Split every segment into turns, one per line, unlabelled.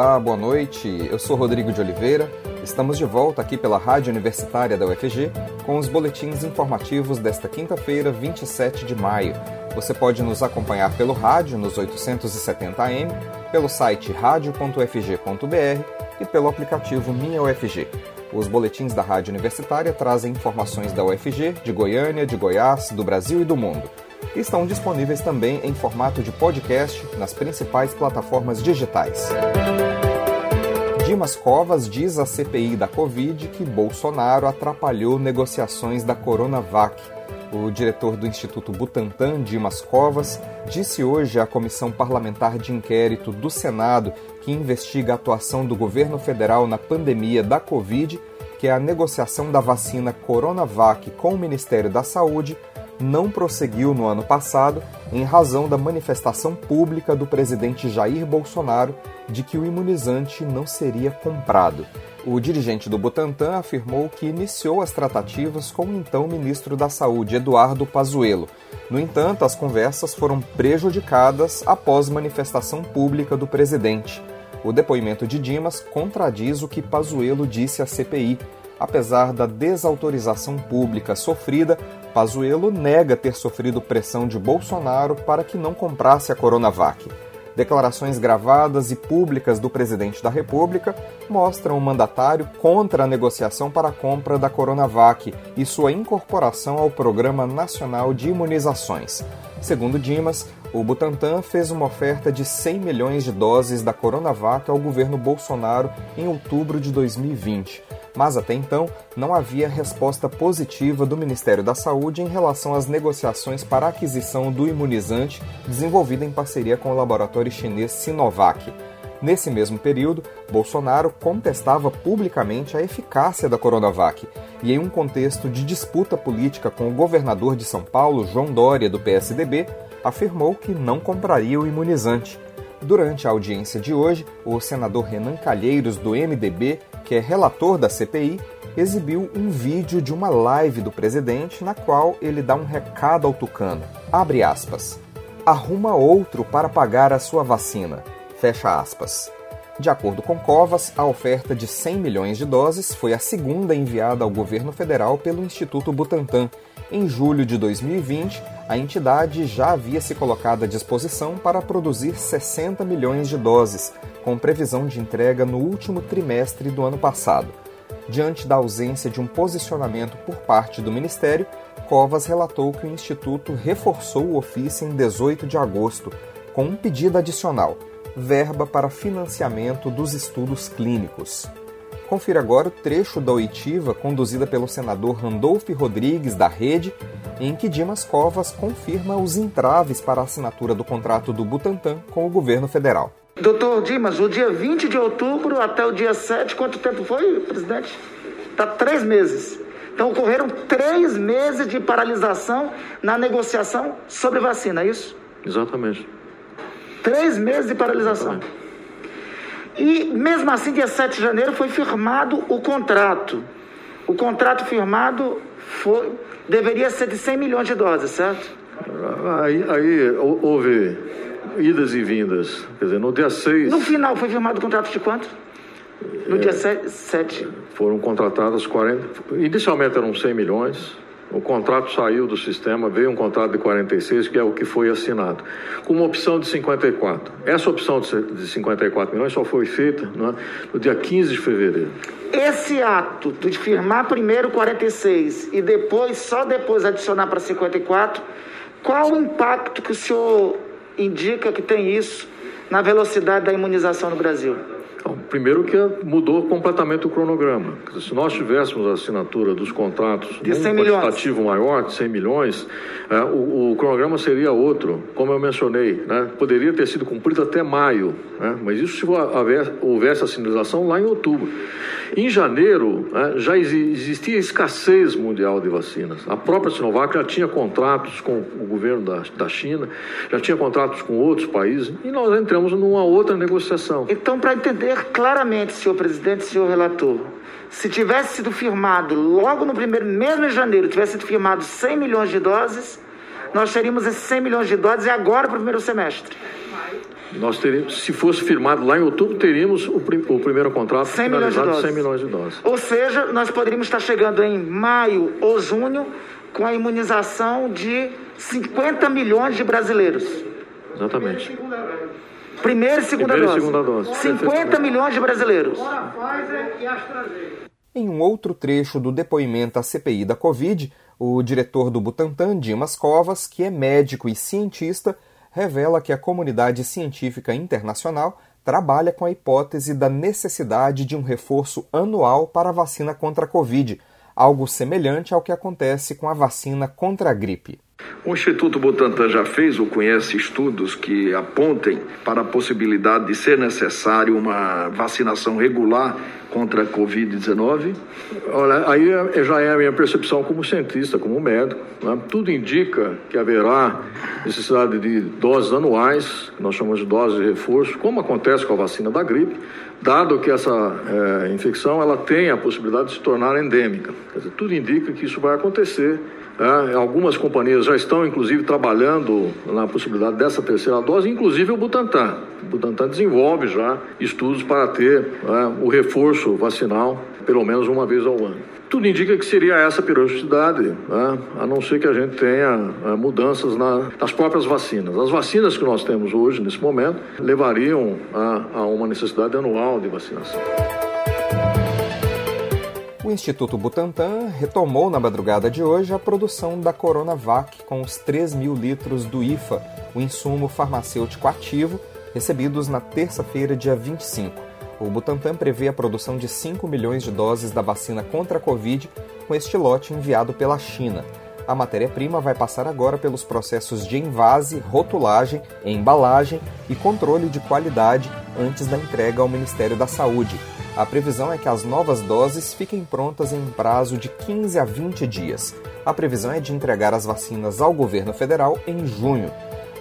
Olá, boa noite. Eu sou Rodrigo de Oliveira. Estamos de volta aqui pela Rádio Universitária da UFG com os boletins informativos desta quinta-feira, 27 de maio. Você pode nos acompanhar pelo rádio nos 870 AM, pelo site radio.ufg.br e pelo aplicativo Minha UFG. Os boletins da Rádio Universitária trazem informações da UFG, de Goiânia, de Goiás, do Brasil e do mundo. Estão disponíveis também em formato de podcast nas principais plataformas digitais. Dimas Covas diz à CPI da Covid que Bolsonaro atrapalhou negociações da Coronavac. O diretor do Instituto Butantan, Dimas Covas, disse hoje à Comissão Parlamentar de Inquérito do Senado, que investiga a atuação do governo federal na pandemia da Covid, que a negociação da vacina Coronavac com o Ministério da Saúde não prosseguiu no ano passado em razão da manifestação pública do presidente Jair Bolsonaro de que o imunizante não seria comprado. O dirigente do Butantan afirmou que iniciou as tratativas com o então ministro da Saúde, Eduardo Pazuello. No entanto, as conversas foram prejudicadas após manifestação pública do presidente. O depoimento de Dimas contradiz o que Pazuello disse à CPI. Apesar da desautorização pública sofrida, Pazuello nega ter sofrido pressão de Bolsonaro para que não comprasse a Coronavac. Declarações gravadas e públicas do presidente da República mostram o mandatário contra a negociação para a compra da Coronavac e sua incorporação ao Programa Nacional de Imunizações. Segundo Dimas, o Butantan fez uma oferta de 100 milhões de doses da Coronavac ao governo Bolsonaro em outubro de 2020 mas até então não havia resposta positiva do Ministério da Saúde em relação às negociações para a aquisição do imunizante desenvolvido em parceria com o laboratório chinês Sinovac. Nesse mesmo período, Bolsonaro contestava publicamente a eficácia da Coronavac e, em um contexto de disputa política com o governador de São Paulo, João Dória, do PSDB, afirmou que não compraria o imunizante. Durante a audiência de hoje, o senador Renan Calheiros, do MDB, que é relator da CPI, exibiu um vídeo de uma live do presidente na qual ele dá um recado ao tucano. Abre aspas. Arruma outro para pagar a sua vacina. Fecha aspas. De acordo com Covas, a oferta de 100 milhões de doses foi a segunda enviada ao governo federal pelo Instituto Butantan. Em julho de 2020, a entidade já havia se colocado à disposição para produzir 60 milhões de doses, com previsão de entrega no último trimestre do ano passado. Diante da ausência de um posicionamento por parte do Ministério, Covas relatou que o Instituto reforçou o ofício em 18 de agosto, com um pedido adicional: verba para financiamento dos estudos clínicos. Confira agora o trecho da oitiva conduzida pelo senador Randolph Rodrigues, da Rede, em que Dimas Covas confirma os entraves para a assinatura do contrato do Butantan com o governo federal.
Doutor Dimas, o dia 20 de outubro até o dia 7, quanto tempo foi, presidente? Está três meses. Então ocorreram três meses de paralisação na negociação sobre vacina, é isso?
Exatamente.
Três meses de paralisação. E mesmo assim, dia 7 de janeiro, foi firmado o contrato. O contrato firmado foi, deveria ser de 100 milhões de doses, certo?
Aí, aí houve idas e vindas. Quer dizer, no dia 6.
No final foi firmado o contrato de quanto? No é, dia 7.
Foram contratadas 40. Inicialmente eram 100 milhões. O contrato saiu do sistema, veio um contrato de 46, que é o que foi assinado, com uma opção de 54. Essa opção de 54 milhões só foi feita né, no dia 15 de fevereiro.
Esse ato de firmar primeiro 46 e depois, só depois adicionar para 54, qual o impacto que o senhor indica que tem isso na velocidade da imunização no Brasil?
Então, primeiro que mudou completamente o cronograma. Se nós tivéssemos a assinatura dos contratos
de um quantitativo
maior, de 100 milhões, é, o, o, cronograma seria outro, como eu mencionei. Né? Poderia ter sido cumprido até maio, né? mas isso se houvesse a sinalização lá em outubro. Em janeiro, né, já existia escassez mundial de vacinas. A própria Sinovac já tinha contratos com o governo da, da China, já tinha contratos com outros países, e nós entramos numa outra negociação.
Então, para entender claramente, senhor presidente, senhor relator, se tivesse sido firmado logo no primeiro, mesmo em janeiro, tivesse sido firmado 100 milhões de doses, nós teríamos esses 100 milhões de doses agora para o primeiro semestre.
Nós teríamos, se fosse firmado lá em outubro, teríamos o, prim, o primeiro contrato
100 milhões de doses.
100 milhões de doses.
Ou seja, nós poderíamos estar chegando em maio ou junho com a imunização de 50 milhões de brasileiros.
Exatamente.
Primeira e segunda
Primeira
dose.
e segunda dose.
50 milhões de brasileiros.
Em um outro trecho do depoimento à CPI da Covid, o diretor do Butantan, Dimas Covas, que é médico e cientista, revela que a comunidade científica internacional trabalha com a hipótese da necessidade de um reforço anual para a vacina contra a Covid, algo semelhante ao que acontece com a vacina contra a gripe.
O Instituto Butantan já fez ou conhece estudos que apontem para a possibilidade de ser necessário uma vacinação regular contra a Covid-19?
Olha, aí é- já é a minha percepção como cientista, como médico. né? Tudo indica que haverá necessidade de doses anuais, que nós chamamos de doses de reforço, como acontece com a vacina da gripe, dado que essa eh, infecção ela tem a possibilidade de se tornar endêmica. Dizer, tudo indica que isso vai acontecer. Algumas companhias já estão, inclusive, trabalhando na possibilidade dessa terceira dose, inclusive o Butantan. O Butantan desenvolve já estudos para ter o reforço vacinal pelo menos uma vez ao ano. Tudo indica que seria essa periodicidade, né? a não ser que a gente tenha mudanças na, nas próprias vacinas. As vacinas que nós temos hoje, nesse momento, levariam a, a uma necessidade anual de vacinação.
O Instituto Butantan retomou na madrugada de hoje a produção da Coronavac com os 3 mil litros do IFA, o insumo farmacêutico ativo, recebidos na terça-feira, dia 25. O Butantan prevê a produção de 5 milhões de doses da vacina contra a Covid com este lote enviado pela China. A matéria-prima vai passar agora pelos processos de envase, rotulagem, embalagem e controle de qualidade antes da entrega ao Ministério da Saúde. A previsão é que as novas doses fiquem prontas em prazo de 15 a 20 dias. A previsão é de entregar as vacinas ao governo federal em junho.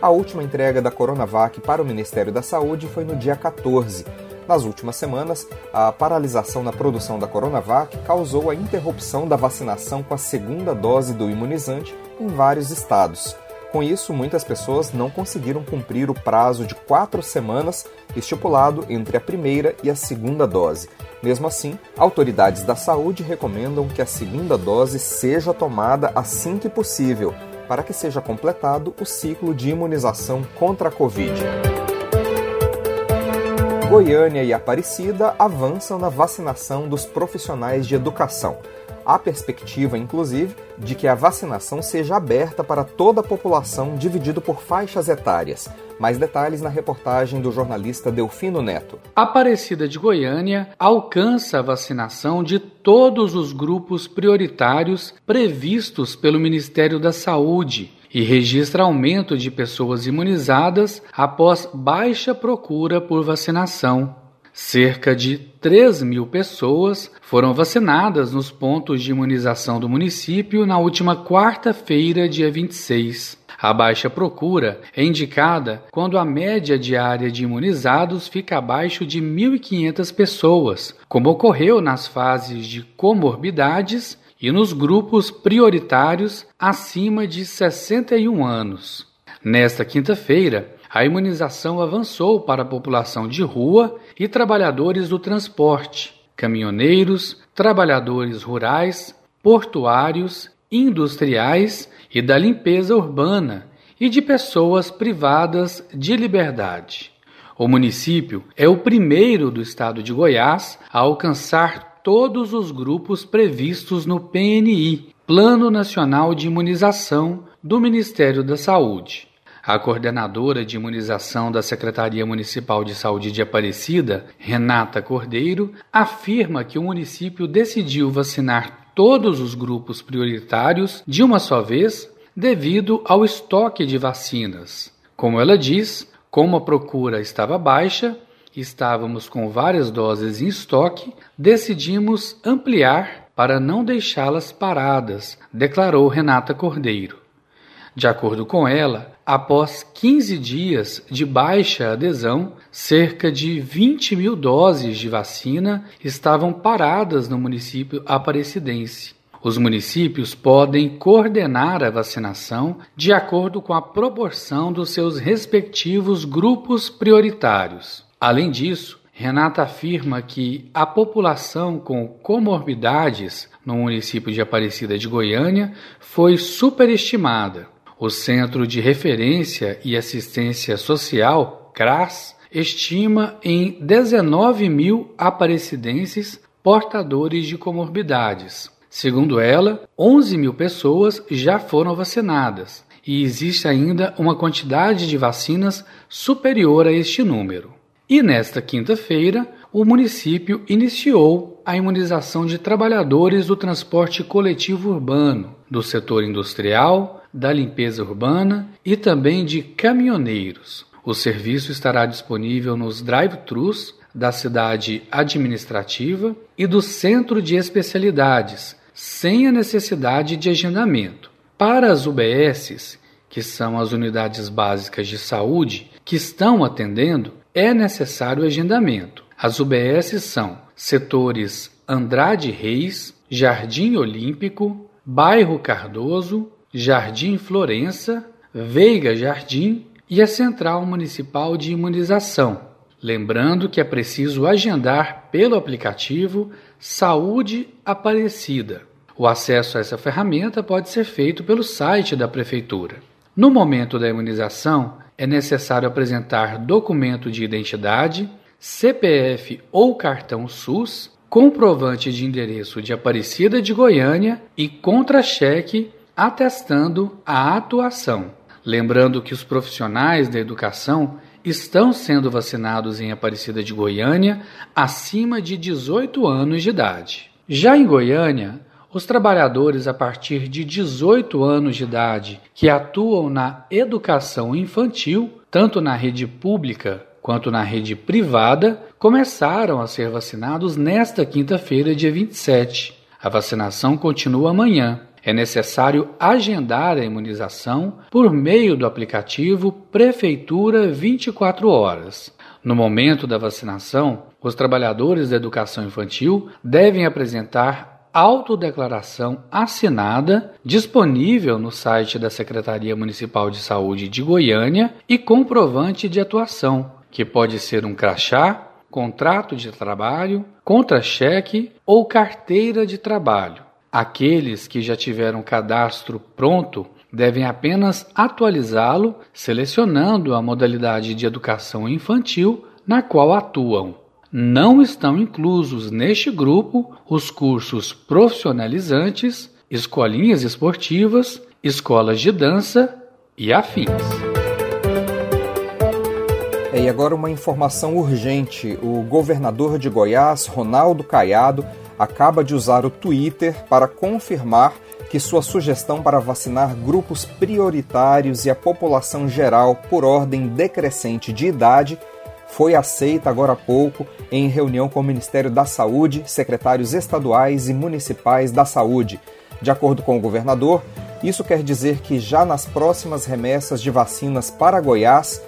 A última entrega da Coronavac para o Ministério da Saúde foi no dia 14. Nas últimas semanas, a paralisação na produção da Coronavac causou a interrupção da vacinação com a segunda dose do imunizante em vários estados. Com isso, muitas pessoas não conseguiram cumprir o prazo de quatro semanas estipulado entre a primeira e a segunda dose. Mesmo assim, autoridades da saúde recomendam que a segunda dose seja tomada assim que possível, para que seja completado o ciclo de imunização contra a Covid. Goiânia e Aparecida avançam na vacinação dos profissionais de educação. Há perspectiva, inclusive, de que a vacinação seja aberta para toda a população, dividido por faixas etárias. Mais detalhes na reportagem do jornalista Delfino Neto.
Aparecida de Goiânia alcança a vacinação de todos os grupos prioritários previstos pelo Ministério da Saúde e registra aumento de pessoas imunizadas após baixa procura por vacinação. Cerca de 3 mil pessoas foram vacinadas nos pontos de imunização do município na última quarta-feira, dia 26. A baixa procura é indicada quando a média diária de imunizados fica abaixo de 1.500 pessoas, como ocorreu nas fases de comorbidades e nos grupos prioritários acima de 61 anos. Nesta quinta-feira, a imunização avançou para a população de rua e trabalhadores do transporte, caminhoneiros, trabalhadores rurais, portuários, industriais e da limpeza urbana e de pessoas privadas de liberdade. O município é o primeiro do estado de Goiás a alcançar todos os grupos previstos no PNI, Plano Nacional de Imunização do Ministério da Saúde. A coordenadora de imunização da Secretaria Municipal de Saúde de Aparecida, Renata Cordeiro, afirma que o município decidiu vacinar todos os grupos prioritários de uma só vez devido ao estoque de vacinas. Como ela diz, como a procura estava baixa, estávamos com várias doses em estoque, decidimos ampliar para não deixá-las paradas, declarou Renata Cordeiro. De acordo com ela, após 15 dias de baixa adesão, cerca de 20 mil doses de vacina estavam paradas no município aparecidense. Os municípios podem coordenar a vacinação de acordo com a proporção dos seus respectivos grupos prioritários. Além disso, Renata afirma que a população com comorbidades no município de Aparecida de Goiânia foi superestimada. O Centro de Referência e Assistência Social, CRAS, estima em 19 mil aparecidenses portadores de comorbidades. Segundo ela, 11 mil pessoas já foram vacinadas e existe ainda uma quantidade de vacinas superior a este número. E nesta quinta-feira, o município iniciou a imunização de trabalhadores do transporte coletivo urbano, do setor industrial, da limpeza urbana e também de caminhoneiros. O serviço estará disponível nos drive-thrus da cidade administrativa e do centro de especialidades, sem a necessidade de agendamento. Para as UBSs, que são as unidades básicas de saúde, que estão atendendo, é necessário agendamento. As UBSs são setores Andrade Reis, Jardim Olímpico, Bairro Cardoso, Jardim Florença, Veiga Jardim e a Central Municipal de Imunização. Lembrando que é preciso agendar pelo aplicativo Saúde Aparecida. O acesso a essa ferramenta pode ser feito pelo site da Prefeitura. No momento da imunização, é necessário apresentar documento de identidade, CPF ou cartão SUS, comprovante de endereço de Aparecida de Goiânia e contra-cheque atestando a atuação. Lembrando que os profissionais da educação estão sendo vacinados em Aparecida de Goiânia acima de 18 anos de idade. Já em Goiânia, os trabalhadores a partir de 18 anos de idade que atuam na educação infantil, tanto na rede pública quanto na rede privada, começaram a ser vacinados nesta quinta-feira, dia 27. A vacinação continua amanhã. É necessário agendar a imunização por meio do aplicativo Prefeitura 24 Horas. No momento da vacinação, os trabalhadores da educação infantil devem apresentar autodeclaração assinada disponível no site da Secretaria Municipal de Saúde de Goiânia e comprovante de atuação, que pode ser um crachá, contrato de trabalho, contra-cheque ou carteira de trabalho. Aqueles que já tiveram cadastro pronto devem apenas atualizá-lo, selecionando a modalidade de educação infantil na qual atuam. Não estão inclusos neste grupo os cursos profissionalizantes, escolinhas esportivas, escolas de dança e afins.
E agora uma informação urgente. O governador de Goiás, Ronaldo Caiado, acaba de usar o Twitter para confirmar que sua sugestão para vacinar grupos prioritários e a população geral por ordem decrescente de idade foi aceita agora há pouco em reunião com o Ministério da Saúde, secretários estaduais e municipais da saúde. De acordo com o governador, isso quer dizer que já nas próximas remessas de vacinas para Goiás,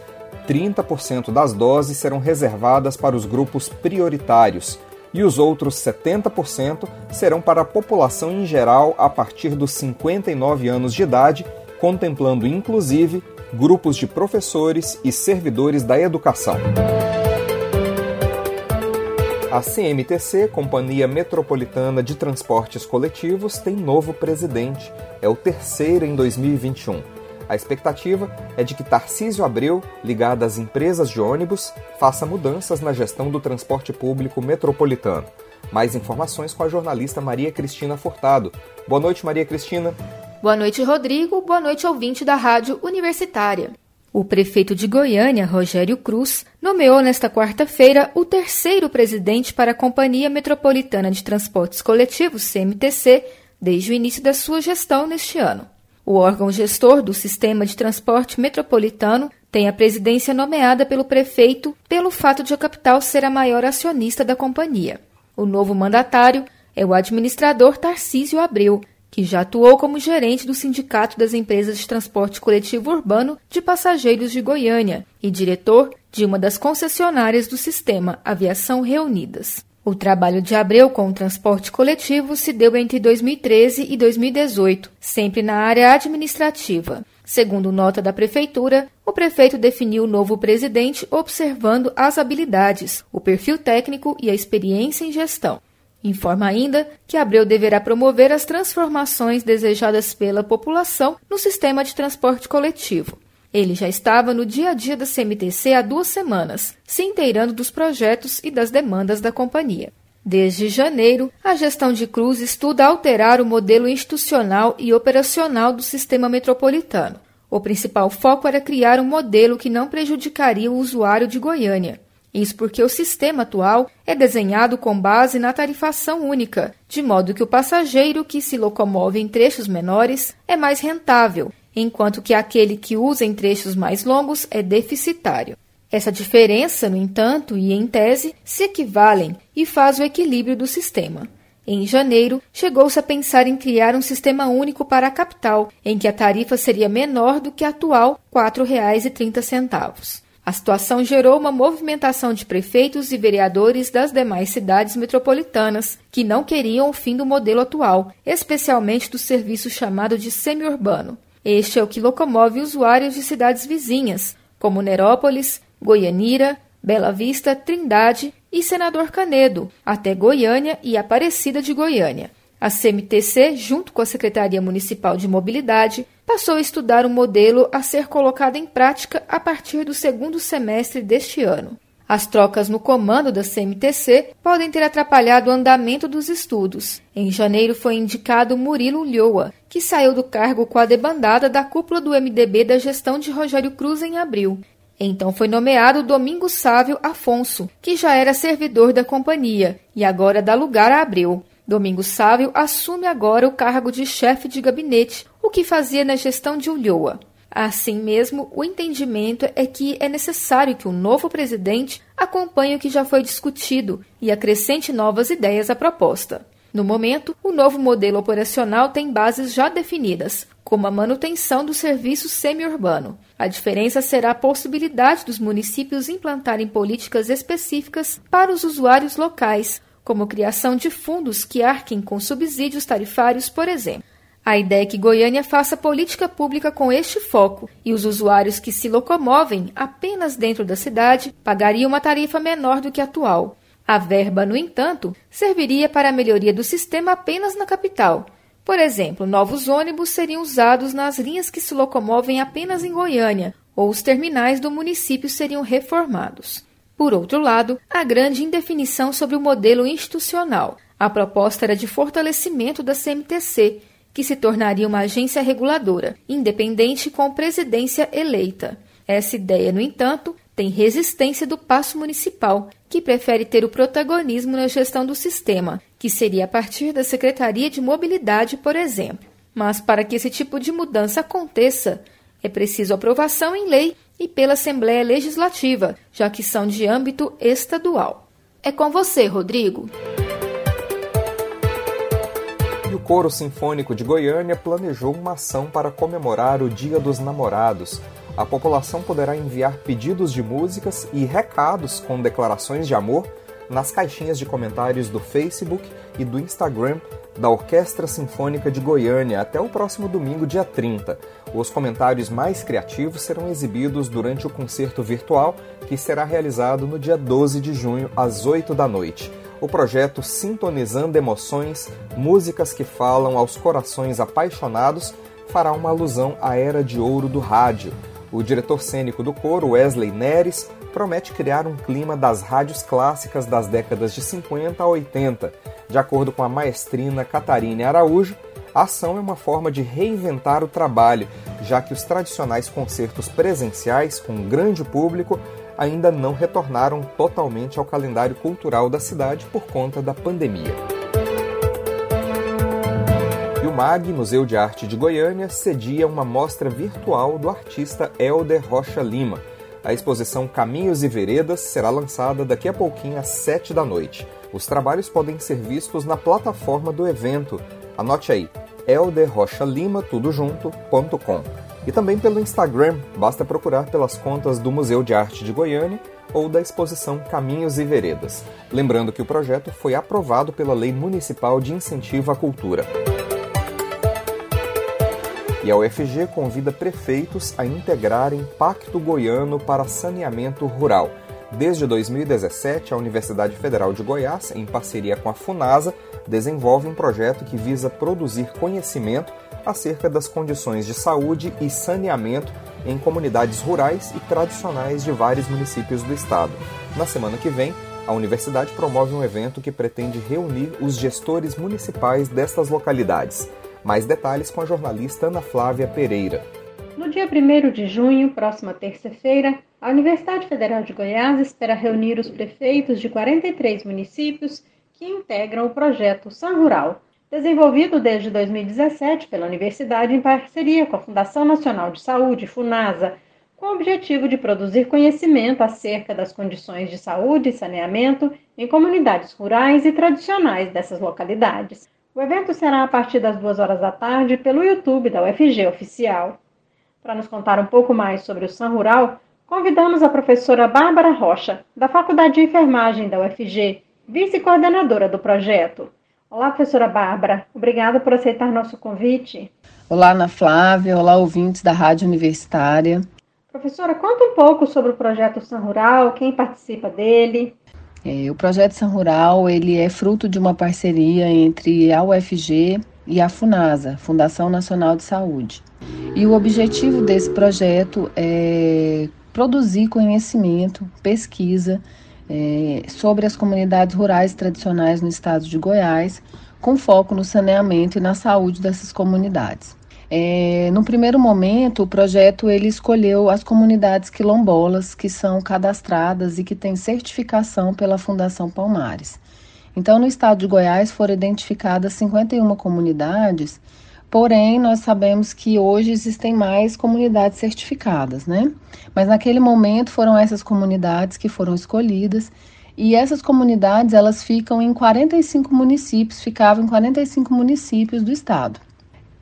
30% das doses serão reservadas para os grupos prioritários e os outros 70% serão para a população em geral a partir dos 59 anos de idade, contemplando inclusive grupos de professores e servidores da educação. A CMTC, Companhia Metropolitana de Transportes Coletivos, tem novo presidente. É o terceiro em 2021. A expectativa é de que Tarcísio Abreu, ligado às empresas de ônibus, faça mudanças na gestão do transporte público metropolitano. Mais informações com a jornalista Maria Cristina Furtado. Boa noite, Maria Cristina.
Boa noite, Rodrigo. Boa noite, ouvinte da Rádio Universitária. O prefeito de Goiânia, Rogério Cruz, nomeou nesta quarta-feira o terceiro presidente para a Companhia Metropolitana de Transportes Coletivos, CMTC, desde o início da sua gestão neste ano. O órgão gestor do sistema de transporte metropolitano tem a presidência nomeada pelo prefeito pelo fato de a capital ser a maior acionista da companhia. O novo mandatário é o administrador Tarcísio Abreu, que já atuou como gerente do Sindicato das Empresas de Transporte Coletivo Urbano de Passageiros de Goiânia e diretor de uma das concessionárias do sistema Aviação Reunidas. O trabalho de Abreu com o transporte coletivo se deu entre 2013 e 2018, sempre na área administrativa. Segundo nota da Prefeitura, o prefeito definiu o novo presidente observando as habilidades, o perfil técnico e a experiência em gestão. Informa ainda que Abreu deverá promover as transformações desejadas pela população no sistema de transporte coletivo. Ele já estava no dia a dia da CMTC há duas semanas, se inteirando dos projetos e das demandas da companhia. Desde janeiro, a gestão de Cruz estuda alterar o modelo institucional e operacional do sistema metropolitano. O principal foco era criar um modelo que não prejudicaria o usuário de Goiânia. Isso porque o sistema atual é desenhado com base na tarifação única, de modo que o passageiro que se locomove em trechos menores é mais rentável, enquanto que aquele que usa em trechos mais longos é deficitário. Essa diferença, no entanto, e em tese, se equivalem e faz o equilíbrio do sistema. Em janeiro, chegou-se a pensar em criar um sistema único para a capital, em que a tarifa seria menor do que a atual R$ 4,30. A situação gerou uma movimentação de prefeitos e vereadores das demais cidades metropolitanas, que não queriam o fim do modelo atual, especialmente do serviço chamado de semi-urbano. Este é o que locomove usuários de cidades vizinhas, como Nerópolis, Goianira, Bela Vista, Trindade e Senador Canedo, até Goiânia e Aparecida de Goiânia. A CMTC, junto com a Secretaria Municipal de Mobilidade, passou a estudar um modelo a ser colocado em prática a partir do segundo semestre deste ano. As trocas no comando da CMTC podem ter atrapalhado o andamento dos estudos. Em janeiro foi indicado Murilo Lhoa, que saiu do cargo com a debandada da cúpula do MDB da gestão de Rogério Cruz em abril. Então foi nomeado Domingos Sávio Afonso, que já era servidor da companhia e agora dá lugar a Abreu. Domingos Sávio assume agora o cargo de chefe de gabinete, o que fazia na gestão de Ulloa. Assim mesmo, o entendimento é que é necessário que o novo presidente acompanhe o que já foi discutido e acrescente novas ideias à proposta. No momento, o novo modelo operacional tem bases já definidas, como a manutenção do serviço semi-urbano. A diferença será a possibilidade dos municípios implantarem políticas específicas para os usuários locais, como criação de fundos que arquem com subsídios tarifários, por exemplo. A ideia é que Goiânia faça política pública com este foco e os usuários que se locomovem apenas dentro da cidade pagariam uma tarifa menor do que a atual. A verba, no entanto, serviria para a melhoria do sistema apenas na capital. Por exemplo, novos ônibus seriam usados nas linhas que se locomovem apenas em Goiânia, ou os terminais do município seriam reformados. Por outro lado, a grande indefinição sobre o modelo institucional. A proposta era de fortalecimento da CMTC, que se tornaria uma agência reguladora, independente com presidência eleita. Essa ideia, no entanto, tem resistência do Paço Municipal, que prefere ter o protagonismo na gestão do sistema, que seria a partir da Secretaria de Mobilidade, por exemplo. Mas para que esse tipo de mudança aconteça, é preciso aprovação em lei e pela Assembleia Legislativa, já que são de âmbito estadual. É com você, Rodrigo.
E o Coro Sinfônico de Goiânia planejou uma ação para comemorar o Dia dos Namorados a população poderá enviar pedidos de músicas e recados com declarações de amor nas caixinhas de comentários do Facebook e do Instagram da Orquestra Sinfônica de Goiânia até o próximo domingo, dia 30. Os comentários mais criativos serão exibidos durante o concerto virtual que será realizado no dia 12 de junho, às 8 da noite. O projeto Sintonizando Emoções Músicas que Falam aos Corações Apaixonados fará uma alusão à era de ouro do rádio o diretor cênico do coro, Wesley Neres, promete criar um clima das rádios clássicas das décadas de 50 a 80. De acordo com a maestrina Catarina Araújo, a ação é uma forma de reinventar o trabalho, já que os tradicionais concertos presenciais com grande público ainda não retornaram totalmente ao calendário cultural da cidade por conta da pandemia. o MAG, Museu de Arte de Goiânia, cedia uma mostra virtual do artista Helder Rocha Lima. A exposição Caminhos e Veredas será lançada daqui a pouquinho às 7 da noite. Os trabalhos podem ser vistos na plataforma do evento. Anote aí, elderrochalima, tudo junto.com. E também pelo Instagram, basta procurar pelas contas do Museu de Arte de Goiânia ou da exposição Caminhos e Veredas. Lembrando que o projeto foi aprovado pela Lei Municipal de Incentivo à Cultura. E a UFG convida prefeitos a integrarem Pacto Goiano para Saneamento Rural. Desde 2017, a Universidade Federal de Goiás, em parceria com a FUNASA, desenvolve um projeto que visa produzir conhecimento acerca das condições de saúde e saneamento em comunidades rurais e tradicionais de vários municípios do estado. Na semana que vem, a universidade promove um evento que pretende reunir os gestores municipais destas localidades. Mais detalhes com a jornalista Ana Flávia Pereira.
No dia 1 de junho, próxima terça-feira, a Universidade Federal de Goiás espera reunir os prefeitos de 43 municípios que integram o projeto San Rural, desenvolvido desde 2017 pela universidade em parceria com a Fundação Nacional de Saúde, FUNASA, com o objetivo de produzir conhecimento acerca das condições de saúde e saneamento em comunidades rurais e tradicionais dessas localidades. O evento será a partir das duas horas da tarde pelo YouTube da UFG Oficial. Para nos contar um pouco mais sobre o San Rural, convidamos a professora Bárbara Rocha, da Faculdade de Enfermagem da UFG, vice-coordenadora do projeto. Olá, professora Bárbara. Obrigada por aceitar nosso convite.
Olá, Ana Flávia. Olá, ouvintes da Rádio Universitária.
Professora, conta um pouco sobre o projeto San Rural, quem participa dele.
É, o projeto San Rural ele é fruto de uma parceria entre a UFG e a FUNASA, Fundação Nacional de Saúde. E o objetivo desse projeto é produzir conhecimento, pesquisa é, sobre as comunidades rurais tradicionais no estado de Goiás, com foco no saneamento e na saúde dessas comunidades. É, no primeiro momento, o projeto ele escolheu as comunidades quilombolas que são cadastradas e que têm certificação pela Fundação Palmares. Então, no estado de Goiás foram identificadas 51 comunidades, porém, nós sabemos que hoje existem mais comunidades certificadas, né? Mas naquele momento foram essas comunidades que foram escolhidas e essas comunidades elas ficam em 45 municípios, ficavam em 45 municípios do estado.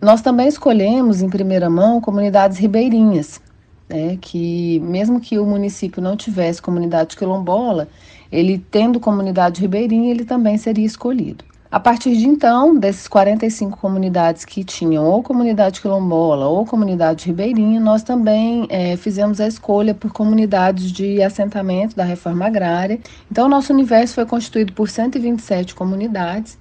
Nós também escolhemos em primeira mão comunidades ribeirinhas, né, que mesmo que o município não tivesse comunidade quilombola, ele tendo comunidade ribeirinha, ele também seria escolhido. A partir de então, desses 45 comunidades que tinham ou comunidade quilombola ou comunidade ribeirinha, nós também é, fizemos a escolha por comunidades de assentamento da reforma agrária. Então, nosso universo foi constituído por 127 comunidades.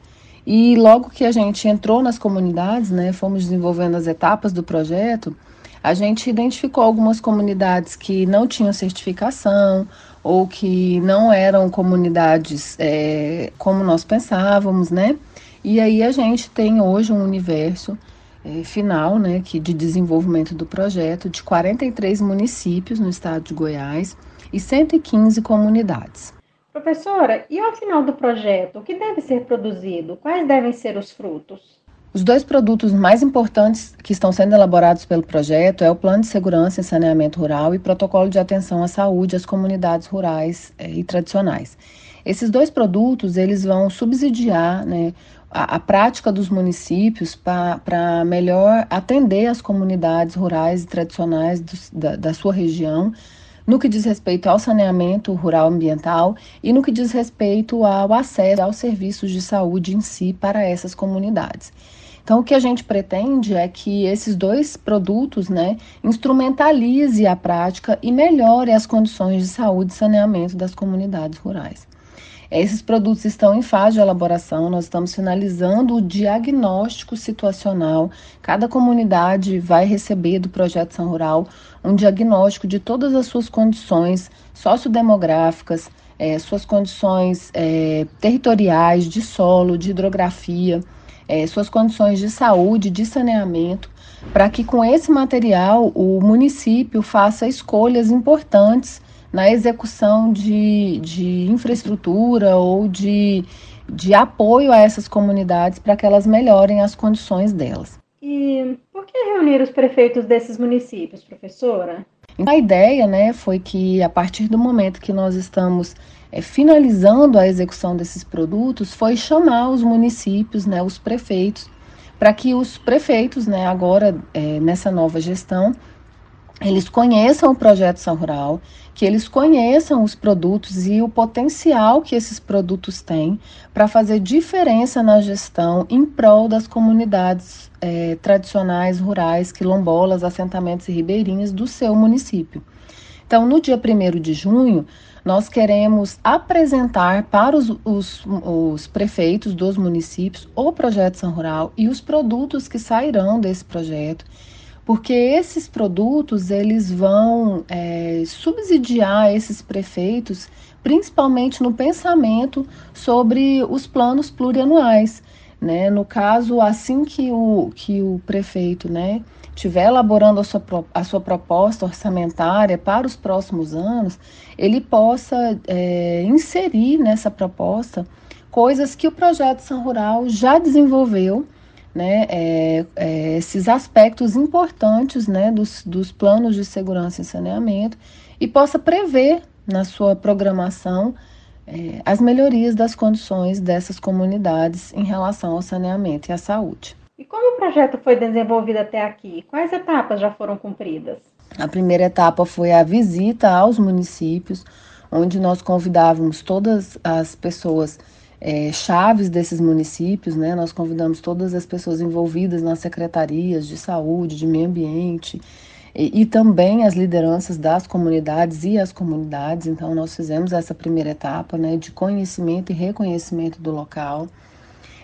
E logo que a gente entrou nas comunidades, né, fomos desenvolvendo as etapas do projeto, a gente identificou algumas comunidades que não tinham certificação, ou que não eram comunidades é, como nós pensávamos, né? E aí a gente tem hoje um universo é, final, né, que de desenvolvimento do projeto de 43 municípios no estado de Goiás e 115 comunidades.
Professora, e ao final do projeto, o que deve ser produzido? Quais devem ser os frutos?
Os dois produtos mais importantes que estão sendo elaborados pelo projeto é o Plano de Segurança e Saneamento Rural e Protocolo de Atenção à Saúde às Comunidades Rurais eh, e Tradicionais. Esses dois produtos eles vão subsidiar né, a, a prática dos municípios para melhor atender as comunidades rurais e tradicionais do, da, da sua região no que diz respeito ao saneamento rural ambiental e no que diz respeito ao acesso aos serviços de saúde em si para essas comunidades. Então, o que a gente pretende é que esses dois produtos, né, instrumentalize a prática e melhore as condições de saúde e saneamento das comunidades rurais. Esses produtos estão em fase de elaboração, nós estamos finalizando o diagnóstico situacional. Cada comunidade vai receber do Projeto São Rural um diagnóstico de todas as suas condições sociodemográficas, eh, suas condições eh, territoriais, de solo, de hidrografia é, suas condições de saúde, de saneamento, para que com esse material o município faça escolhas importantes na execução de, de infraestrutura ou de, de apoio a essas comunidades para que elas melhorem as condições delas.
E por que reunir os prefeitos desses municípios, professora?
A ideia né, foi que, a partir do momento que nós estamos é, finalizando a execução desses produtos, foi chamar os municípios, né, os prefeitos, para que os prefeitos, né, agora é, nessa nova gestão, eles conheçam o projeto São Rural, que eles conheçam os produtos e o potencial que esses produtos têm para fazer diferença na gestão em prol das comunidades é, tradicionais, rurais, quilombolas, assentamentos e ribeirinhas do seu município. Então, no dia 1 de junho, nós queremos apresentar para os, os, os, prefeitos dos municípios o projeto São Rural e os produtos que sairão desse projeto porque esses produtos eles vão é, subsidiar esses prefeitos, principalmente no pensamento sobre os planos plurianuais. Né? No caso, assim que o, que o prefeito né, estiver elaborando a sua, a sua proposta orçamentária para os próximos anos, ele possa é, inserir nessa proposta coisas que o projeto São Rural já desenvolveu né, é, é, esses aspectos importantes né, dos, dos planos de segurança e saneamento e possa prever na sua programação é, as melhorias das condições dessas comunidades em relação ao saneamento e à saúde.
E como o projeto foi desenvolvido até aqui? Quais etapas já foram cumpridas?
A primeira etapa foi a visita aos municípios, onde nós convidávamos todas as pessoas é, chaves desses municípios, né? Nós convidamos todas as pessoas envolvidas nas secretarias de saúde, de meio ambiente e, e, também as lideranças das comunidades e as comunidades. Então, nós fizemos essa primeira etapa, né, de conhecimento e reconhecimento do local.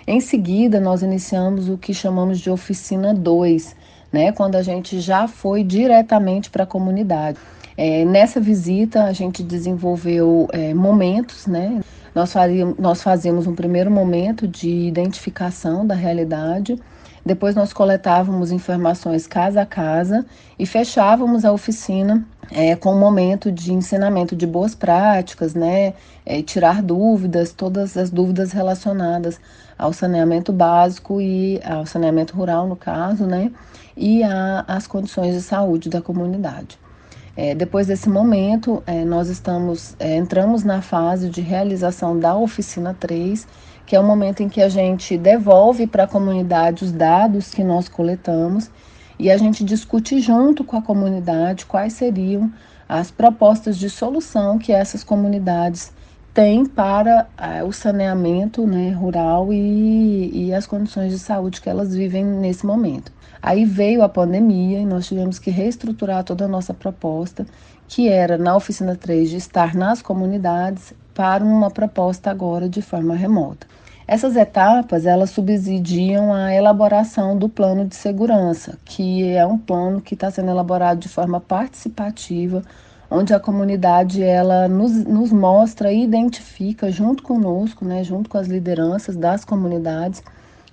Em seguida, nós iniciamos o que chamamos de oficina 2, né, quando a gente já foi diretamente para a comunidade. É, nessa visita, a gente desenvolveu é, momentos, né? Nós, faríamos, nós fazíamos um primeiro momento de identificação da realidade, depois nós coletávamos informações casa a casa e fechávamos a oficina é, com um momento de ensinamento de boas práticas, né? É, tirar dúvidas, todas as dúvidas relacionadas ao saneamento básico e ao saneamento rural, no caso, né? E às condições de saúde da comunidade. É, depois desse momento, é, nós estamos é, entramos na fase de realização da oficina 3, que é o momento em que a gente devolve para a comunidade os dados que nós coletamos e a gente discute junto com a comunidade quais seriam as propostas de solução que essas comunidades têm para é, o saneamento né, rural e, e as condições de saúde que elas vivem nesse momento. Aí veio a pandemia e nós tivemos que reestruturar toda a nossa proposta, que era na oficina 3 de estar nas comunidades para uma proposta agora de forma remota. Essas etapas, elas subsidiam a elaboração do plano de segurança, que é um plano que está sendo elaborado de forma participativa, onde a comunidade ela nos, nos mostra e identifica junto conosco, né, junto com as lideranças das comunidades,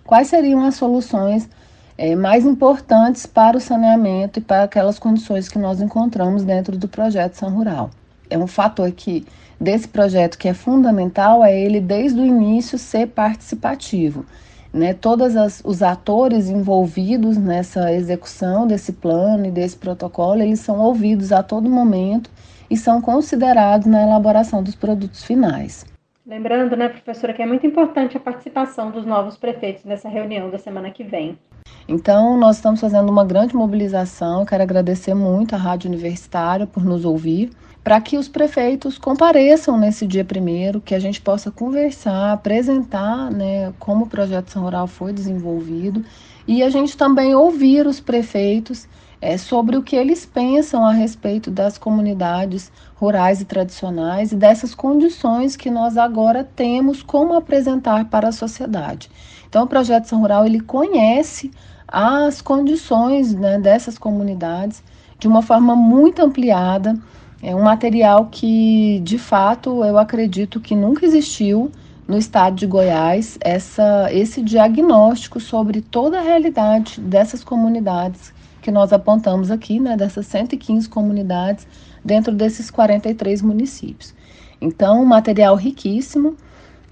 quais seriam as soluções é, mais importantes para o saneamento e para aquelas condições que nós encontramos dentro do projeto São Rural. É um fator que desse projeto que é fundamental é ele desde o início ser participativo. Né, todos os atores envolvidos nessa execução desse plano e desse protocolo, eles são ouvidos a todo momento e são considerados na elaboração dos produtos finais.
Lembrando, né, professora, que é muito importante a participação dos novos prefeitos nessa reunião da semana que vem.
Então, nós estamos fazendo uma grande mobilização. Quero agradecer muito à Rádio Universitária por nos ouvir, para que os prefeitos compareçam nesse dia primeiro, que a gente possa conversar, apresentar né, como o projeto São Rural foi desenvolvido e a gente também ouvir os prefeitos é, sobre o que eles pensam a respeito das comunidades rurais e tradicionais e dessas condições que nós agora temos como apresentar para a sociedade. Então, o projeto São Rural ele conhece as condições né, dessas comunidades de uma forma muito ampliada. É um material que, de fato, eu acredito que nunca existiu no estado de Goiás essa, esse diagnóstico sobre toda a realidade dessas comunidades que nós apontamos aqui, né, dessas 115 comunidades dentro desses 43 municípios. Então, um material riquíssimo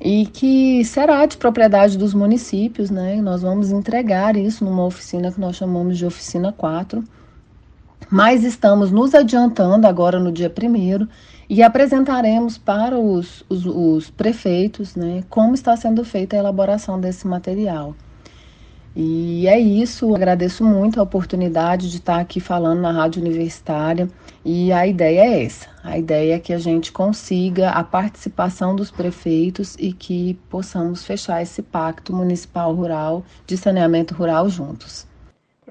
e que será de propriedade dos municípios, né? Nós vamos entregar isso numa oficina que nós chamamos de oficina 4. Mas estamos nos adiantando agora no dia 1 e apresentaremos para os, os, os, prefeitos né, como está sendo feita a elaboração desse material. E é isso, agradeço muito a oportunidade de estar aqui falando na Rádio Universitária. E a ideia é essa: a ideia é que a gente consiga a participação dos prefeitos e que possamos fechar esse pacto municipal rural de saneamento rural juntos.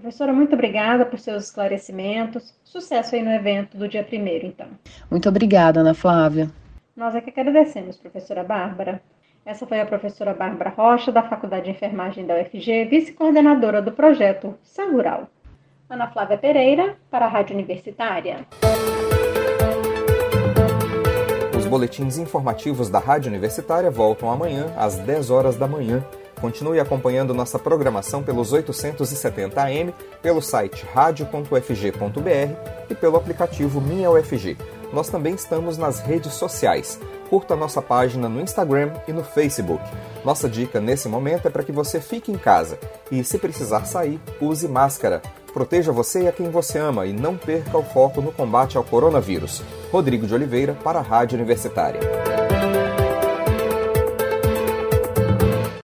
Professora, muito obrigada por seus esclarecimentos. Sucesso aí no evento do dia 1 então.
Muito obrigada, Ana Flávia.
Nós é que agradecemos, professora Bárbara. Essa foi a professora Bárbara Rocha, da Faculdade de Enfermagem da UFG, vice-coordenadora do projeto Sangural. Ana Flávia Pereira, para a Rádio Universitária.
Os boletins informativos da Rádio Universitária voltam amanhã, às 10 horas da manhã. Continue acompanhando nossa programação pelos 870 AM, pelo site radio.ufg.br e pelo aplicativo Minha UFG. Nós também estamos nas redes sociais curta nossa página no Instagram e no Facebook. Nossa dica nesse momento é para que você fique em casa e, se precisar sair, use máscara. Proteja você e a quem você ama e não perca o foco no combate ao coronavírus. Rodrigo de Oliveira, para a Rádio Universitária.